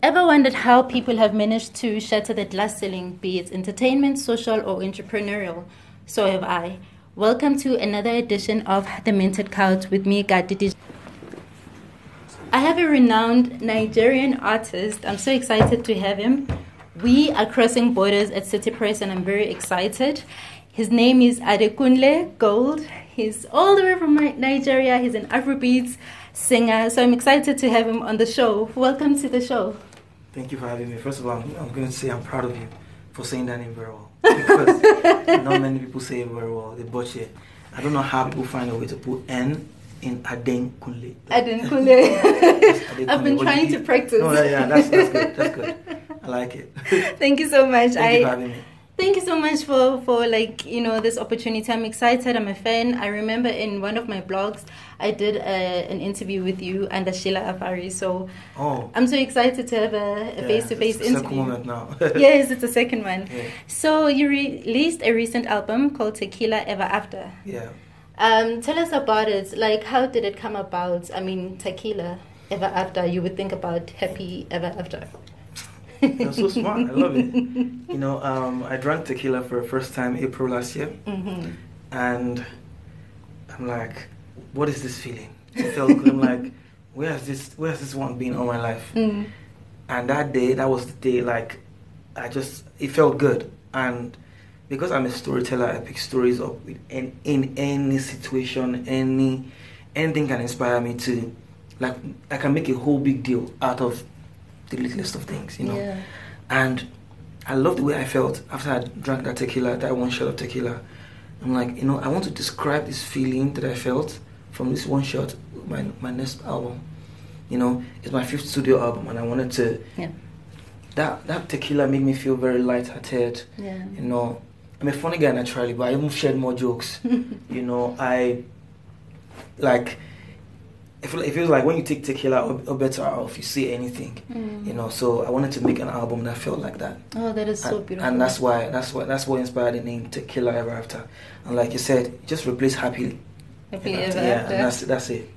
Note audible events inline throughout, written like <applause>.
Ever wondered how people have managed to shatter the glass ceiling, be it entertainment, social, or entrepreneurial? So have I. Welcome to another edition of The Minted Couch with me, Gadidi. I have a renowned Nigerian artist. I'm so excited to have him. We are crossing borders at City Press, and I'm very excited. His name is Adekunle Gold. He's all the way from Nigeria. He's an Afrobeats singer. So I'm excited to have him on the show. Welcome to the show. Thank you for having me. First of all, I'm, I'm going to say I'm proud of you for saying that name very well. Because <laughs> not many people say it very well. They butcher it. I don't know how people find a way to put N in Aden Kunle. Aden Kunle. <laughs> I've been trying to practice. No, yeah, that's, that's good. That's good. <laughs> I like it. Thank you so much. Thank I, you for having me thank you so much for for like you know this opportunity. I'm excited. I'm a fan. I remember in one of my blogs i did a, an interview with you and sheila afari so oh. i'm so excited to have a, face-to-face interview. moment now. <laughs> yes it's the second one. Yeah. so you re- released a recent album called tequila ever after. Yeah. Um, tell us about it. Like how did it come about? I mean tequila ever after. You would think about happy ever after <laughs> you're so smart. I love it. You know, um, I drank tequila for the first time April last year, mm-hmm. and I'm like, what is this feeling? I felt good. I'm like, where has this where has this one been all my life? Mm. And that day, that was the day. Like, I just it felt good, and because I'm a storyteller, I pick stories up in in any situation, any anything can inspire me to like I can make a whole big deal out of the littlest of things, you know. Yeah. And I love the way I felt after I drank that tequila, that one shot of tequila. I'm like, you know, I want to describe this feeling that I felt from this one shot, my my next album. You know, it's my fifth studio album, and I wanted to. Yeah. That that tequila made me feel very light-hearted. Yeah. You know, I'm a funny guy naturally, but I even shared more jokes. <laughs> you know, I like it feels, it feels like when you take tequila or, or better off, you see anything, Mm. you know. So I wanted to make an album that felt like that, Oh, that is so and, beautiful. and that's why that's what that's what inspired the name Tequila Ever After. And like you said, just replace happily. Happily Ever. Yeah, after. and that's that's it.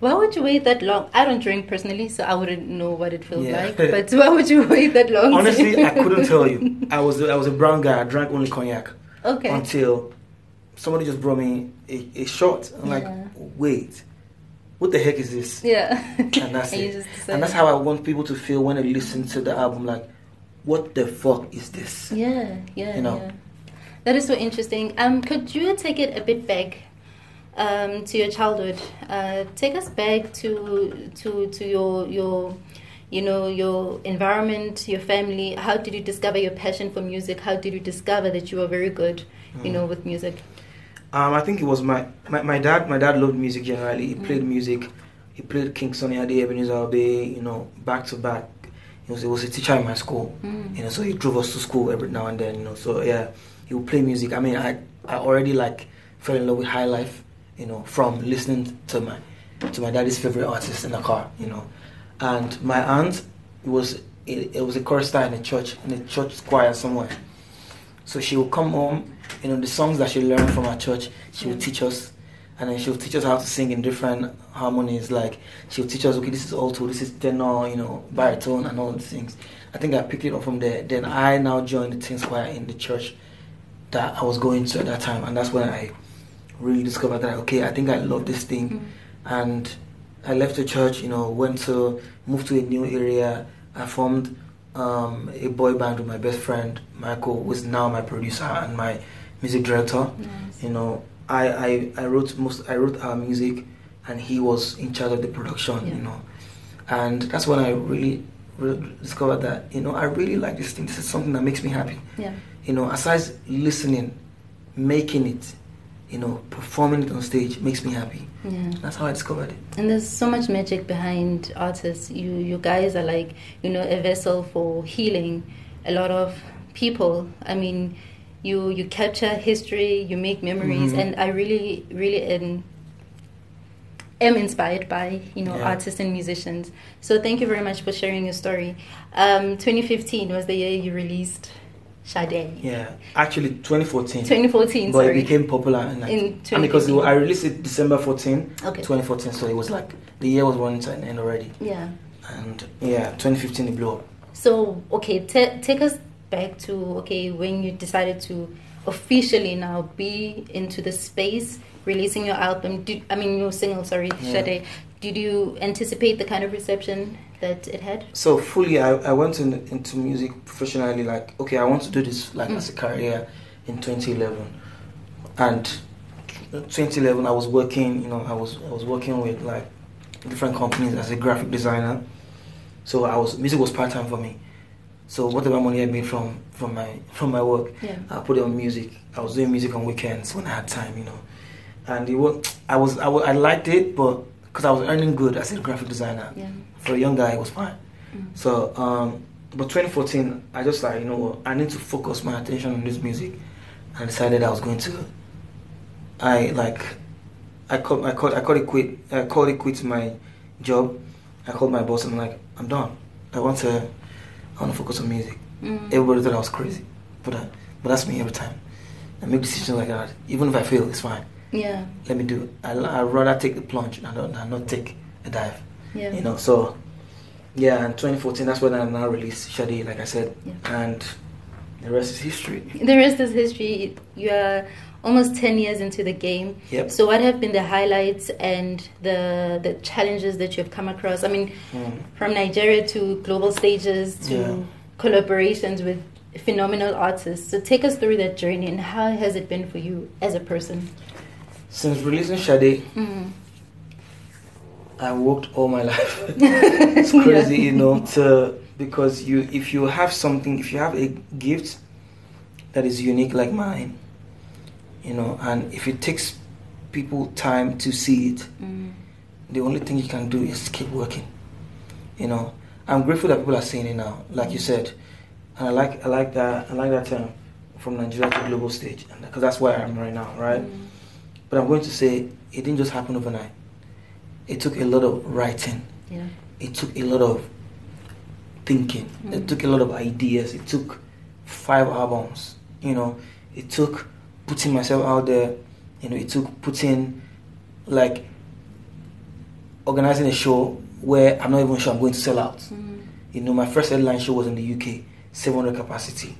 Why would you wait that long? I don't drink personally, so I wouldn't know what it feels Yeah. like. But why would you <laughs> wait that long? Honestly, I couldn't tell you. <laughs> I was I was a brown guy. I drank only cognac Okay. until somebody just brought me a, a shot. I'm like, wait, what the heck is this? Yeah. <laughs> And that's <laughs> And it. And that's how I want people to feel when they listen to the album. Like, what the fuck is this? Yeah, yeah, You know. yeah. That is so interesting. Um, could you take it a bit back um, to your childhood? Uh, take us back to to to your your you know your environment, your family. How did you discover your passion for music? How did you discover that you were very good, you Mm. know, with music? Um, I think it was my, my my dad. My dad loved music generally. He Mm. played music. He played King Sonny Ade, Ebenezer Obey, you know, back to back. He was, he was a teacher in my school, Mm. you know, so he drove us to school every now and then, you know. So yeah, he would play music. I mean, I I already like fell in love with high life, you know, from listening to my to my daddy's favorite artist in the car, you know. And my aunt was it, it was a chorister in a church in a church choir somewhere. So she would come home, you know, the songs that she learned from her church, she would teach us. And then she would teach us how to sing in different harmonies. Like, she would teach us, okay, this is alto, this is tenor, you know, baritone, and all these things. I think I picked it up from there. Then I now joined the teen choir in the church that I was going to at that time. And that's when I really discovered that, okay, I think I love this thing. Mm. And I left the church, you know, went to, moved to a new area. I formed um, a boy band with my best friend, Michael, who is now my producer and my music director. Nice. You know, I, I, I wrote most I wrote our music and he was in charge of the production, Yeah. you know. And that's when I really, really discovered that, you know, I really like this thing. This is something that makes me happy. Yeah. You know, aside listening, making it, you know, performing it on stage makes me happy. Yeah. That's how I discovered it. And there's so much magic behind artists. You you guys are like, you know, a vessel for healing a lot of people. I mean, you you capture history, you make memories Mhm. and I really really am am inspired by, you know, Yeah. artists and musicians. So thank you very much for sharing your story. Um 2015 was the year you released Sade. Yeah, actually 2014. 2014, but sorry. it became popular in, like, In and because I released it December 14, Okay. 2014, so it was like the year was running to an end already. yeah. and yeah, 2015 it blew up. So okay, t- take us back to okay when you decided to officially now be into the space releasing your album. Did, I mean your single, sorry, Yeah. Sade. Did you anticipate the kind of reception that it had? So fully, I, I went in, into music professionally. Like, okay, I want to do this like Mm. as a career in 2011, and 2011 I was working. You know, I was I was working with like different companies as a graphic designer. So I was music was part time for me. So whatever money I made from from my from my work, Yeah. I put it on music. I was doing music on weekends when I had time, you know. And it was I was I, I liked it, but because I was earning good as a graphic designer Yeah. for a young guy, it was fine. Mm. So, um, but 2014, I just like, you know what, I need to focus my attention on this music. I decided I was going to, I like, I called, I called, I called it quit, I called it quit my job. I called my boss and I'm like, I'm done. I want to, I want to focus on music. Mm. Everybody thought I was crazy, but, uh, but that's me every time. I make decisions like that. Even if I fail, it's fine. Yeah. Let me do it. I, I'd rather take the plunge than not, not take a dive Yeah. you know so yeah and 2014 that's when i now released Sade like i said Yeah. and the rest is history The rest is history. You are almost 10 years into the game. yep So, what have been the highlights and the the challenges that you've come across? I mean, Mm. from Nigeria to global stages to Yeah. collaborations with phenomenal artists. So, take us through that journey and how has it been for you as a person? since releasing Sade Mm. i worked all my life <laughs> it's crazy you know to because you if you have something if you have a gift that is unique like mine you know and if it takes people time to see it Mm. the only thing you can do is keep working. You know, I'm grateful that people are seeing it now, like you said, and I like I like that I like that term from Nigeria to global stage, because that's where I am right now, right? Mm. But I'm going to say it didn't just happen overnight. It took a lot of writing. Yeah. It took a lot of thinking. It Mm. took a lot of ideas. It took five albums. You know, it took putting myself out there. You know, it took putting like organizing a show where I'm not even sure I'm going to sell out. Mm. You know, my first headline show was in the UK, 700 capacity.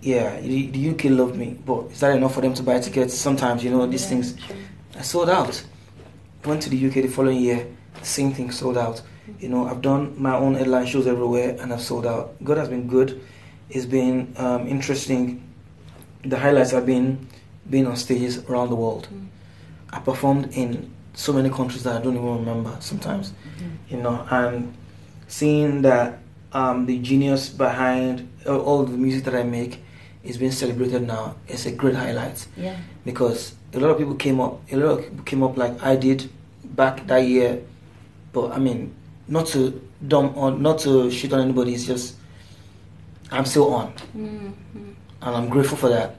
Yeah, the, the UK loved me, but is that enough for them to buy tickets? Sometimes, you know, these Yeah, things. true. I sold out. Went to the UK the following year, same thing, sold out. You know, I've done my own headline shows everywhere and I've sold out. God has been good. It's been um, interesting. The highlights have been being on stages around the world. Mm. I performed in so many countries that I don't even remember sometimes, Mm. you know, and seeing that um, the genius behind all- all the music that I make is being celebrated now is a great highlight Yeah. because a lot of people came up, a lot of people came up like I did back that year, but I mean, not to dumb on, not to shit on anybody. It's just I'm still on, Mm. Mm. and I'm grateful for that,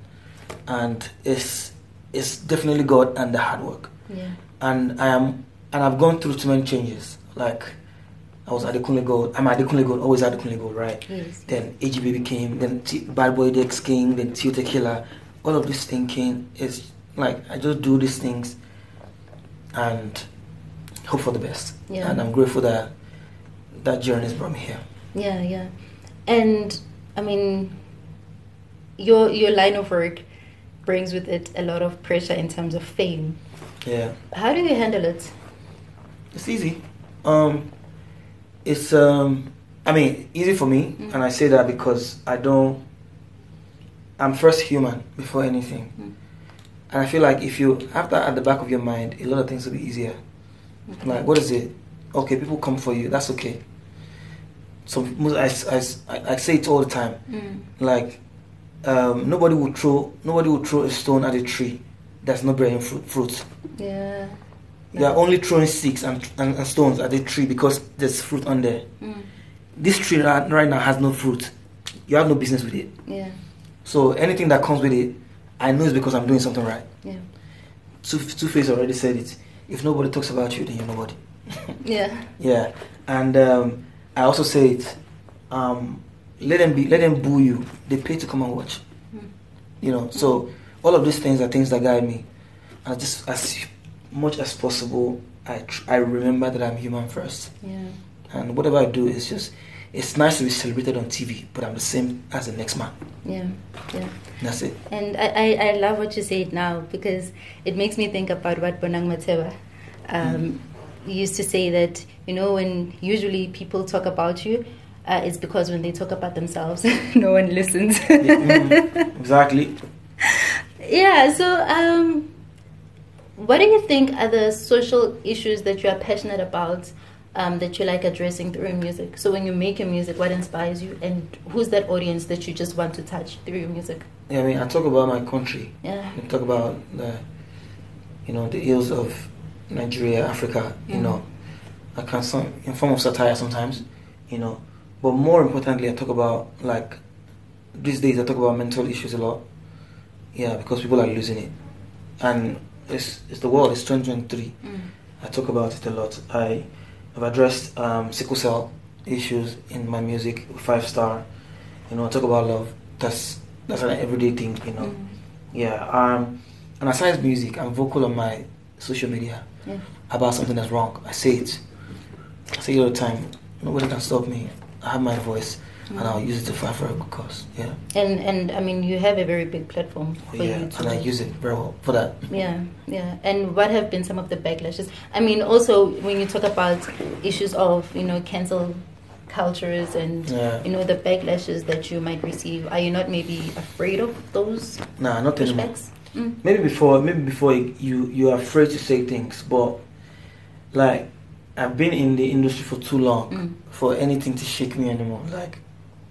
and it's it's definitely God and the hard work, Yeah. and I am and I've gone through too many changes. Like I was Adekunle Gold, I'm Adekunle Gold, always Adekunle Gold, right? Yes. Then AGB became, then T- Bad Boy Dex King, then Tio Tequila. All of this thinking is like I just do these things and hope for the best. Yeah. And I'm grateful that that journey has brought me here. Yeah, yeah. And I mean your your line of work brings with it a lot of pressure in terms of fame. Yeah, How do you handle it? it's easy. Um, it's um, I mean, easy for me, Mm. and I say that because I don't. I'm first human before anything, Mm. and I feel like if you have that at the back of your mind, a lot of things will be easier. Like, what is it? Okay, people come for you. That's okay. So I, I, I say it all the time. Mm. Like, um, nobody will throw nobody will throw a stone at a tree that's not bearing fruit. fruit. Yeah. You are only throwing sticks and, and, and stones at the tree because there's fruit on there. Mm. This tree right, right now has no fruit. You have no business with it. Yeah. So anything that comes with it, I know it's because I'm doing something right. Yeah. Two Two Face already said it. If nobody talks about you, then you're nobody. Yeah. Yeah, and um, I also say it. Um, let them be. Let them boo you. They pay to come and watch. Mm. You know. So all of these things are things that guide me. And just as much as possible, I tr- I remember that I'm human first. Yeah. and whatever I do is just it's nice to be celebrated on TV, but I'm the same as the next man. Yeah, yeah. That's it. And I, I, I love what you said now because it makes me think about what Bonang Matheba um, used to say that, you know, when usually people talk about you, uh, it's because when they talk about themselves, <laughs> no one listens. Yeah, mm, exactly. Yeah, so um, what do you think are the social issues that you are passionate about um, that you like addressing through your music? So when you make your music, what inspires you, and who's that audience that you just want to touch through your music? Yeah, I mean, I talk about my country. Yeah. I talk about the, you know, the ills of Nigeria, Africa. You Mhm. know, I can some in form of satire sometimes. You know, but more importantly, I talk about like these days. I talk about mental issues a lot. Yeah, because people are losing it, and it's it's the world. It's 2023. Mm. I talk about it a lot. I have addressed um, sickle cell issues in my music. Five star, you know. I talk about love. That's that's an everyday thing, you know. Mm. Yeah. Um, and aside music, I'm vocal on my social media Yeah. about something that's wrong. I say it. I say it all the time. Nobody can stop me. I have my voice, and mm. I'll use it to fight for a good cause. Yeah. And and I mean, you have a very big platform for yeah. you to. And I use it very well for that. Yeah, yeah. And what have been some of the backlashes? I mean, also when you talk about issues of you know cancel cultures and Yeah. you know the backlashes that you might receive, are you not maybe afraid of those Nah, not anymore. Mm. maybe before maybe before you you're afraid to say things but like i've been in the industry for too long Mm. for anything to shake me anymore like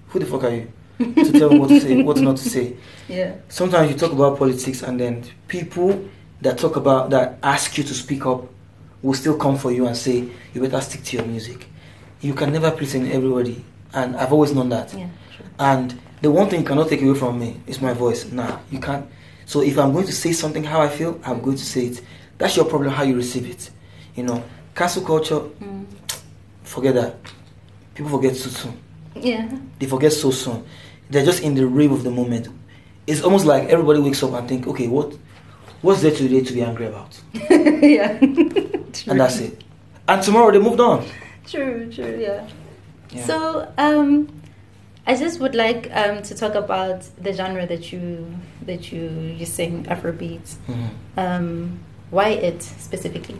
who the fuck are you to tell me what to say <laughs> what not to say Yeah. sometimes you talk about politics and then people that talk about that ask you to speak up will still come for you and say you better stick to your music you can never please everybody and i've always known that Yeah. Sure. and the one thing you cannot take away from me is my voice. Nah, you can't. So if I'm going to say something how I feel, I'm going to say it. That's your problem how you receive it. You know, cancel culture, Mm. forget that. People forget so soon. Yeah. They forget so soon. They're just in the rave of the moment. It's almost like everybody wakes up and think, okay, what what's there today to be angry about? <laughs> yeah. <laughs> And that's it. And tomorrow they moved on. True. True. Yeah. Yeah. So, um, I just would like um, to talk about the genre that you that you you sing Afrobeats. Mhm. Um, why it specifically?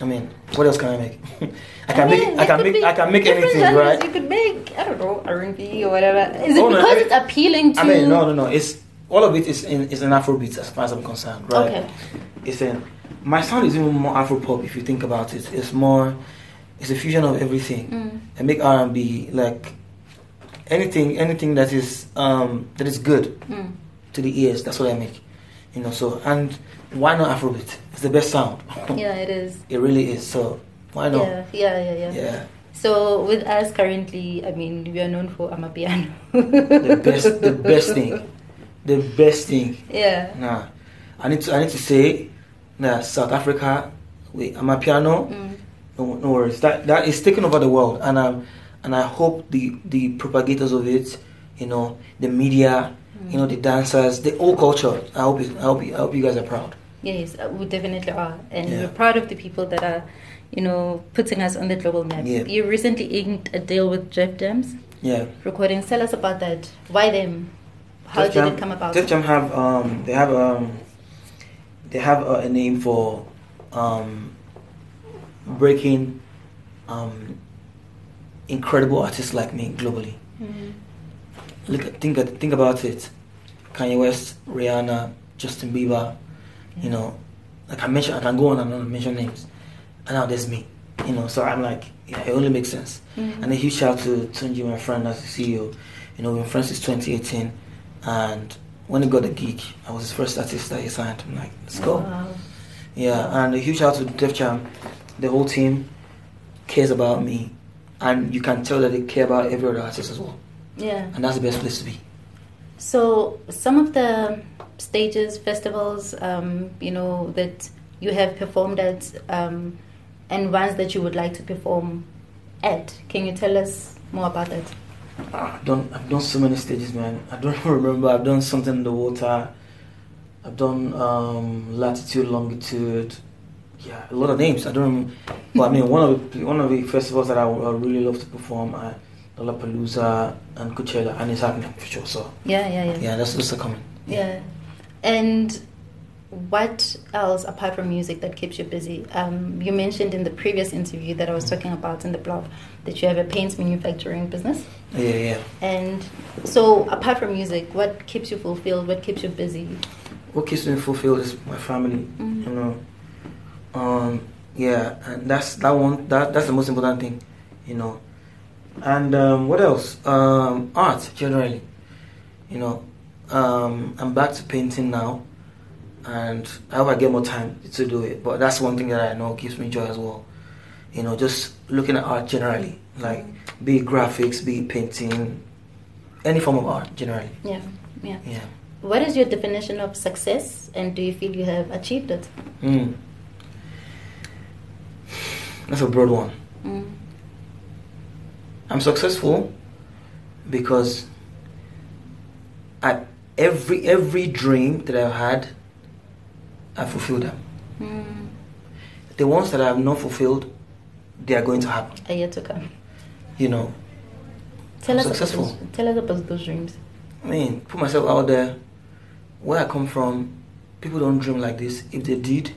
I mean, what else can I make? <laughs> I can mean, make I can make I can make anything, right? You could make I don't know R and B or whatever. Is it Oh, no, because I- it's appealing to? I mean, no, no, no. It's all of it is in is an Afrobeat as far as I'm concerned, right? Okay. It's in my sound is even more Afro pop if you think about it. It's more, it's a fusion of everything. Mm. I make R and B like anything, anything that is um that is good Mm. to the ears. That's what I make, you know. So and why not Afrobeat? It's the best sound. <laughs> Yeah, it is. It really is. So why not? Yeah, yeah, yeah, yeah, Yeah. So with us currently, I mean, we are known for Amapiano. The best, the best thing, the best thing. Yeah. Nah, I need to I need to say that South Africa, wait, Amapiano. Mm. No, no worries. That that is taking over the world, and um, and I hope the the propagators of it, you know, the media, you know, the dancers, the whole culture. I hope it, I hope you, I hope you guys are proud. Yes, uh, we definitely are, and Yeah. we're proud of the people that are, you know, putting us on the global map. Yeah. You recently inked a deal with Def Jams Yeah. recordings. Tell us about that. Why them? How Def did Jam- it come about? Def Jam have um they have um they have a, a name for um breaking um incredible artists like me globally. Mm. Look, think think about it. Kanye West, Rihanna, Justin Bieber, you know, like I mentioned, I can go on and on and mention names, and now there's me, you know. So I'm like, yeah, it only makes sense. Mhm. And a huge shout out to Tunji, my friend, as the CEO. You know, we've been friends since 2018, and when he got the gig, I was his first artist that he signed. I'm like, let's go. Wow. Yeah, and a huge shout out to Def Jam. The whole team cares about me, and you can tell that they care about every other artist as well. Yeah. And that's the best place to be. So some of the stages, festivals, um, you know, that you have performed at, um, and ones that you would like to perform at. Can you tell us more about that? Ah, I've done I've done so many stages, man. I don't <laughs> remember. I've done something in the water. I've done um, latitude, longitude. Yeah, a lot of names. I don't remember, but I mean one of the one of the festivals that I would, really love to perform at the Lollapalooza and Coachella, and it's happening for sure. So Yeah, yeah, yeah. yeah, that's also coming. Yeah. And what else apart from music that keeps you busy? Um, you mentioned in the previous interview that I was talking about in the blog that you have a paint manufacturing business. Yeah, yeah. And so, apart from music, what keeps you fulfilled? What keeps you busy? What keeps me fulfilled is my family. Mhm. You know, um, yeah, and that's that one. That that's the most important thing. You know, and um, what else? Um, art generally. You know, um, I'm back to painting now, and I hope I get more time to do it. But that's one thing that I know gives me joy as well. You know, just looking at art generally, like be it graphics, be it painting, any form of art generally. Yeah, yeah. Yeah. What is your definition of success, and do you feel you have achieved it? Mm. That's a broad one. Mm. I'm successful because I every every dream that I've had, I fulfilled them. Mm. The ones that I have not fulfilled, they are going to happen. Are yet to come. You know, Tell I'm us successful. About those, tell us about those dreams. I mean, put myself out there. Where I come from, people don't dream like this. If they did,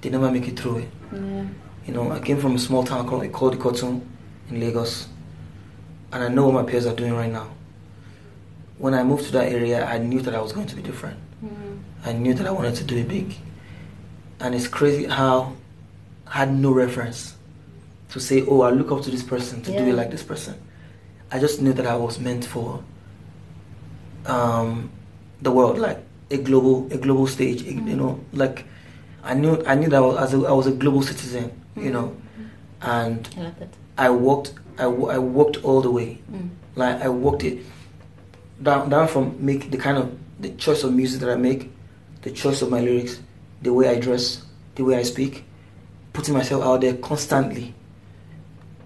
they never make it through it. Yeah. You know, I came from a small town called, Ikotun in Lagos, and I know what my peers are doing right now. When I moved to that area, I knew that I was going to be different. Mm. I knew that I wanted to do it big. And it's crazy how I had no reference to say, oh, I look up to this person to do it like this person. I just knew that I was meant for um, the world, like a global, a global stage. a- You know, like I knew, I knew that I was, as a, I was a global citizen. You know, and I. I walked, I, I walked all the way. Mm. Like I walked it down, down from make the kind of the choice of music that I make, the choice of my lyrics, the way I dress, the way I speak, putting myself out there constantly,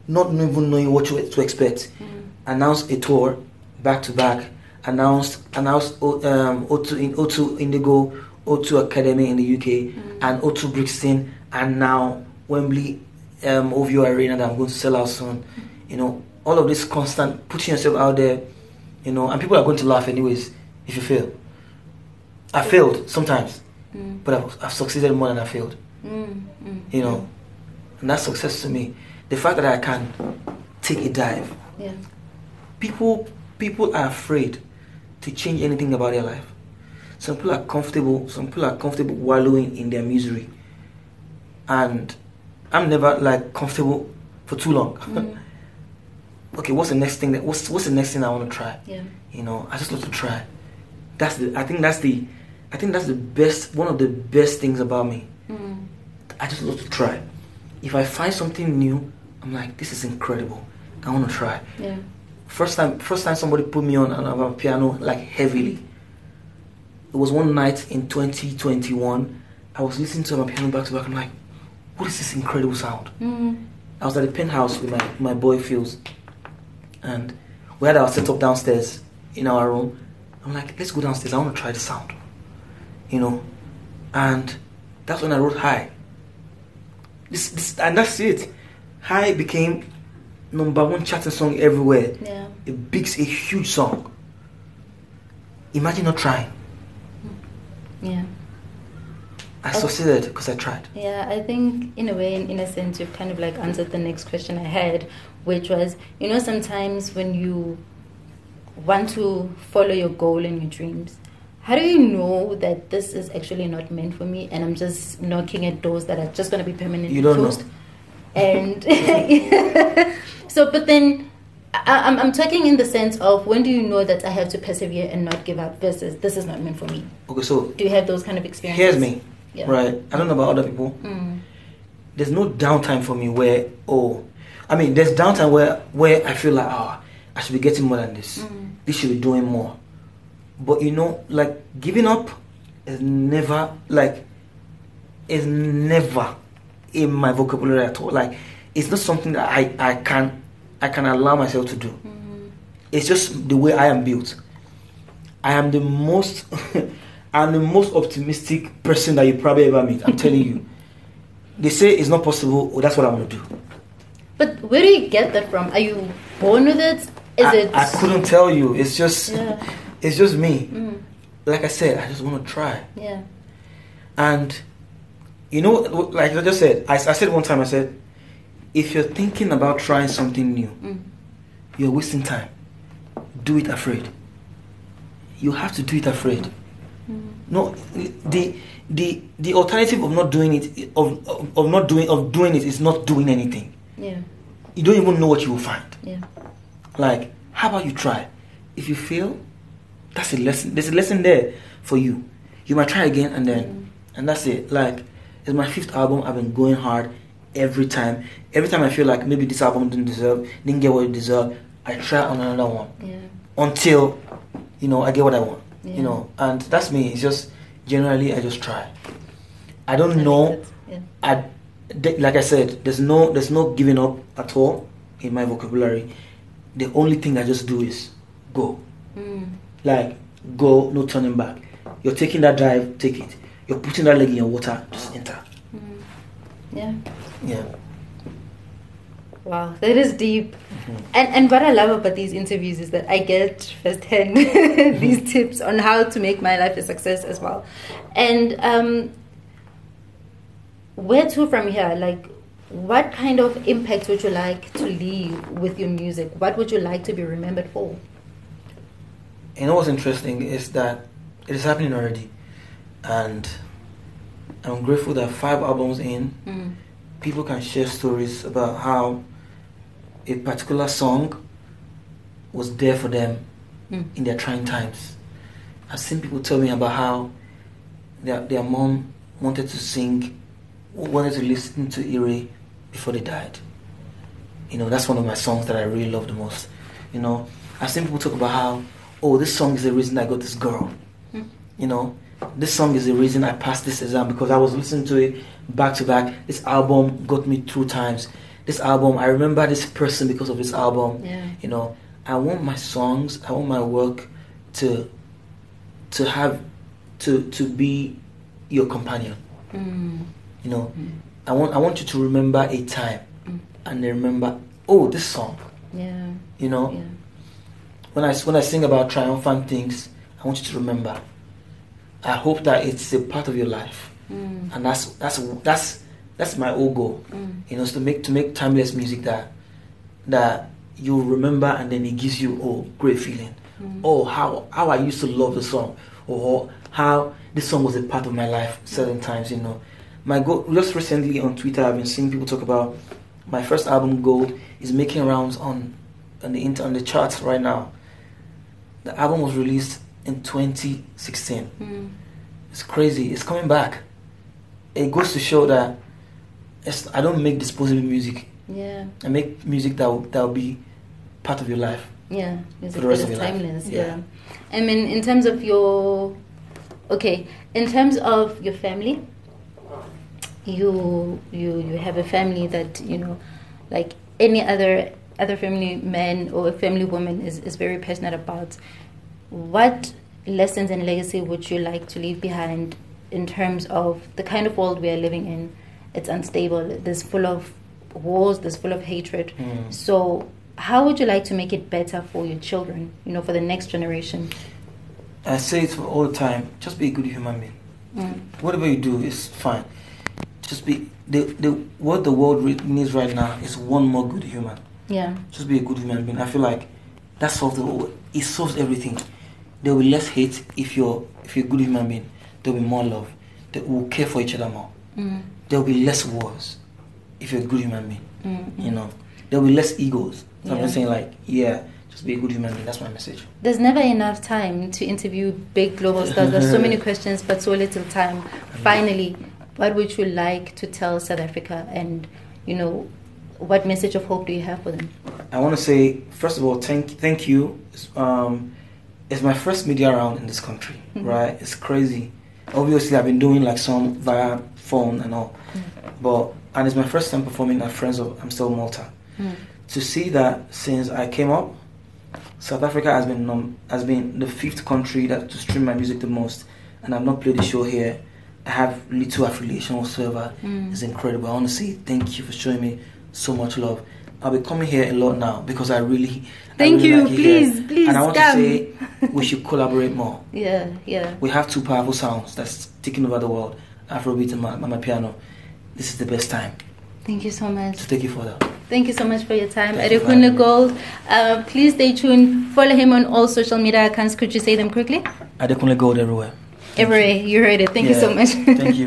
not even knowing what to, to expect. Mm. Announced a tour back to back. Announced announced O- um, O2 in O2 Indigo, O2 Academy in the UK, Mm. and O2 Brixton, and now Wembley um, OVO Arena that I'm going to sell out soon. You know, all of this constant putting yourself out there, you know, and people are going to laugh anyways if you fail. I failed sometimes, Mm. but I've, I've succeeded more than I failed. Mm. Mm. You know, and that's success to me. The fact that I can take a dive. Yeah. People, people are afraid to change anything about their life. Some people are comfortable. Some people are comfortable wallowing in their misery, and I'm never like comfortable for too long. Mm. <laughs> okay, what's the next thing that what's what's the next thing I want to try? Yeah. You know, I just love to try. That's the I think that's the I think that's the best one of the best things about me. Mm. I just love to try. If I find something new, I'm like, this is incredible. I want to try. Yeah. First time, first time somebody put me on on amapiano like heavily. It was one night in 2021. I was listening to amapiano back to back. I'm like, what is this incredible sound? Mm. I was at the penthouse with my, my boy Fields, and we had our setup downstairs in our room. I'm like, let's go downstairs. I want to try the sound, you know, and that's when I wrote High. This, this and that's it. High became number one charting song everywhere. Yeah. A big, a huge song. Imagine not trying. Yeah. I succeeded because I tried. Yeah, I think in a way, in, in a sense, you've kind of like answered the next question I had, which was, you know, sometimes when you want to follow your goal and your dreams, how do you know that this is actually not meant for me and I'm just knocking at doors that are just going to be permanently You don't know. closed? And <laughs> so, but then I, I'm, I'm talking in the sense of when do you know that I have to persevere and not give up versus this is not meant for me? Okay, so Do you have those kind of experiences? here's me. Yeah. Right. I don't know about other people. Mm. there's no downtime for me where oh I mean there's downtime where where I feel like ah I should be getting more than this. Mm. This should be doing more. But you know, like giving up is never like is never in my vocabulary at all. Like it's not something that I, I can I can allow myself to do. Mm. It's just the way I am built. I am the most <laughs> I'm the most optimistic person that you probably ever meet. I'm telling you. they say it's not possible. Well, that's what I want to do. But where do you get that from? Are you born with it? Is I, it? I couldn't tell you. It's just, Yeah. it's just me. Mm, Like I said, I just want to try. yeah. And you know, like I just said, I, I said one time, I said, if you're thinking about trying something new, Mm. you're wasting time. Do it afraid. You have to do it afraid. Mm. No, the the the alternative of not doing it of, of of not doing of doing it is not doing anything. Yeah. You don't even know what you will find. Yeah. Like, how about you try? If you fail, that's a lesson. There's a lesson there for you. You might try again and then, and that's it. Like, it's my fifth album. I've been going hard every time. Every time I feel like maybe this album didn't deserve, didn't get what it deserved, I try on another one Yeah. until, you know, I get what I want. Yeah. You know, and that's me. It's just generally I just try. I don't know. Yeah. I, th- like I said, there's no there's no giving up at all in my vocabulary. The only thing I just do is go. Mm. Like go, no turning back. You're taking that drive, take it. You're putting that leg in your water, just enter. Mm. Yeah. Yeah. Wow, that is deep. And and what I love about these interviews is that I get firsthand <laughs> these tips on how to make my life a success as well. And um, where to from here? Like, what kind of impact would you like to leave with your music? What would you like to be remembered for? You know what's interesting is that it is happening already, and I'm grateful that five albums in, Mm. people can share stories about how a particular song was there for them Mm. in their trying times. I've seen people tell me about how their their mom wanted to sing, wanted to listen to Ire before they died. You know, that's one of my songs that I really love the most. You know, I've seen people talk about how, oh, this song is the reason I got this girl. Mm. You know, this song is the reason I passed this exam because I was listening to it back to back. This album got me through times. This album, I remember this person because of this album. Yeah. You know, I want my songs, I want my work to to have to to be your companion. Mm. You know, Mm. I want I want you to remember a time Mm. and remember, oh, this song. Yeah. You know, Yeah. when I when I sing about triumphant things, I want you to remember. I hope that it's a part of your life, Mm. and that's that's that's that's my whole goal. Mm. You know, to make to make timeless music that that you remember, and then it gives you oh great feeling. Mm. Oh, how how I used to love the song, or how this song was a part of my life certain times. You know, my goal just recently on Twitter, I've been seeing people talk about my first album Gold is making rounds on on the inter, on the charts right now. The album was released in 2016. Mm. It's crazy. It's coming back. It goes to show that I don't make disposable music. Yeah. I make music that will, that will be part of your life. Yeah, music For the rest of is your life. timeless. Yeah. Yeah. I mean, in terms of your, okay, in terms of your family, you you you have a family that you know, like any other other family man or a family woman is is very passionate about. What lessons and legacy would you like to leave behind in terms of the kind of world we are living in? It's unstable. There's full of wars. There's full of hatred. Mm. So, how would you like to make it better for your children? You know, for the next generation. I say it for all the time. Just be a good human being. Mm. Whatever you do is fine. Just be the the what the world needs right now is one more good human. Yeah. Just be a good human being. I feel like that solves the. It solves everything. There will be less hate if you're if you're a good human being. There will be more love. They will care for each other more. Mm. There will be less wars if you're a good human being. Mm. You know, there will be less egos. So I'm just saying like, yeah, just be a good human being. That's my message. There's never enough time to interview big global stars. There's so many <laughs> questions, but so little time. Finally, what would you like to tell South Africa, and you know, what message of hope do you have for them? I want to say first of all, thank thank you. It's, um, it's my first media round in this country, Mhm. right? It's crazy. Obviously, I've been doing like some via phone and all, but and it's my first time performing at Friends of Amstel Malta. Mm. To see that since I came up, South Africa has been num- has been the fifth country that to stream my music the most, and I've not played the show here, I have little affiliation whatsoever. Mm. It's incredible. I want to say thank you for showing me so much love. I'll be coming here a lot now because I really. Thank really you. like it. Please, please And I want come. to say we should collaborate more. <laughs> Yeah, yeah. We have two powerful sounds that's taking over the world Afrobeat and my, amapiano. This is the best time Thank you so much. to take it further. Thank you so much for your time. Thank you for having Adekunle me. Gold. Uh, please stay tuned. Follow him on all social media accounts. Could you say them quickly? Adekunle Gold everywhere. Thank. Everywhere. You heard it. Thank you so much. Thank you. <laughs>